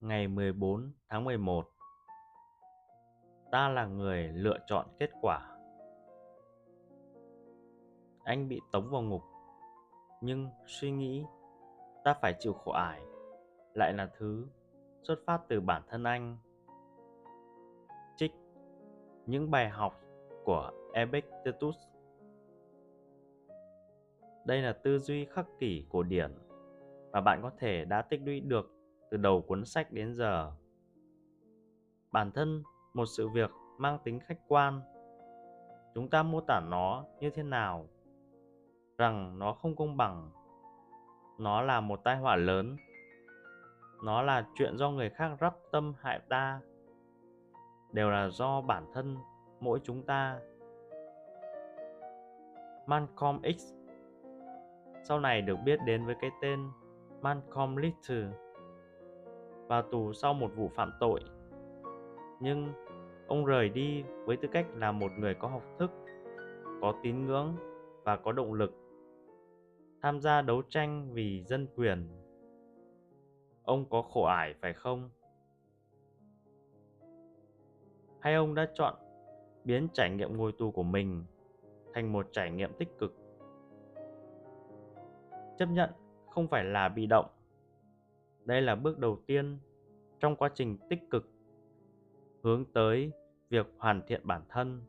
Ngày 14 tháng 11 Ta là người lựa chọn kết quả. Anh bị tống vào ngục. Nhưng suy nghĩ, Ta phải chịu khổ ải. Lại là thứ xuất phát từ bản thân anh. Trích Những bài học của Epictetus. Đây là tư duy khắc kỷ cổ điển mà bạn có thể đã tích lũy được từ đầu cuốn sách đến giờ. Bản thân một sự việc mang tính khách quan. Chúng ta mô tả nó như thế nào? Rằng nó không công bằng. Nó là một tai họa lớn. Nó là chuyện do người khác rắp tâm hại ta. Đều là do bản thân mỗi chúng ta. Malcolm X, sau này được biết đến với cái tên Malcolm Little vào tù sau một vụ phạm tội. Nhưng ông rời đi với tư cách là một người có học thức, có tín ngưỡng và có động lực tham gia đấu tranh vì dân quyền. Ông có khổ ải phải không? Hay ông đã chọn biến trải nghiệm ngồi tù của mình thành một trải nghiệm tích cực? Chấp nhận không phải là bị động. Đây là bước đầu tiên trong quá trình tích cực hướng tới việc hoàn thiện bản thân.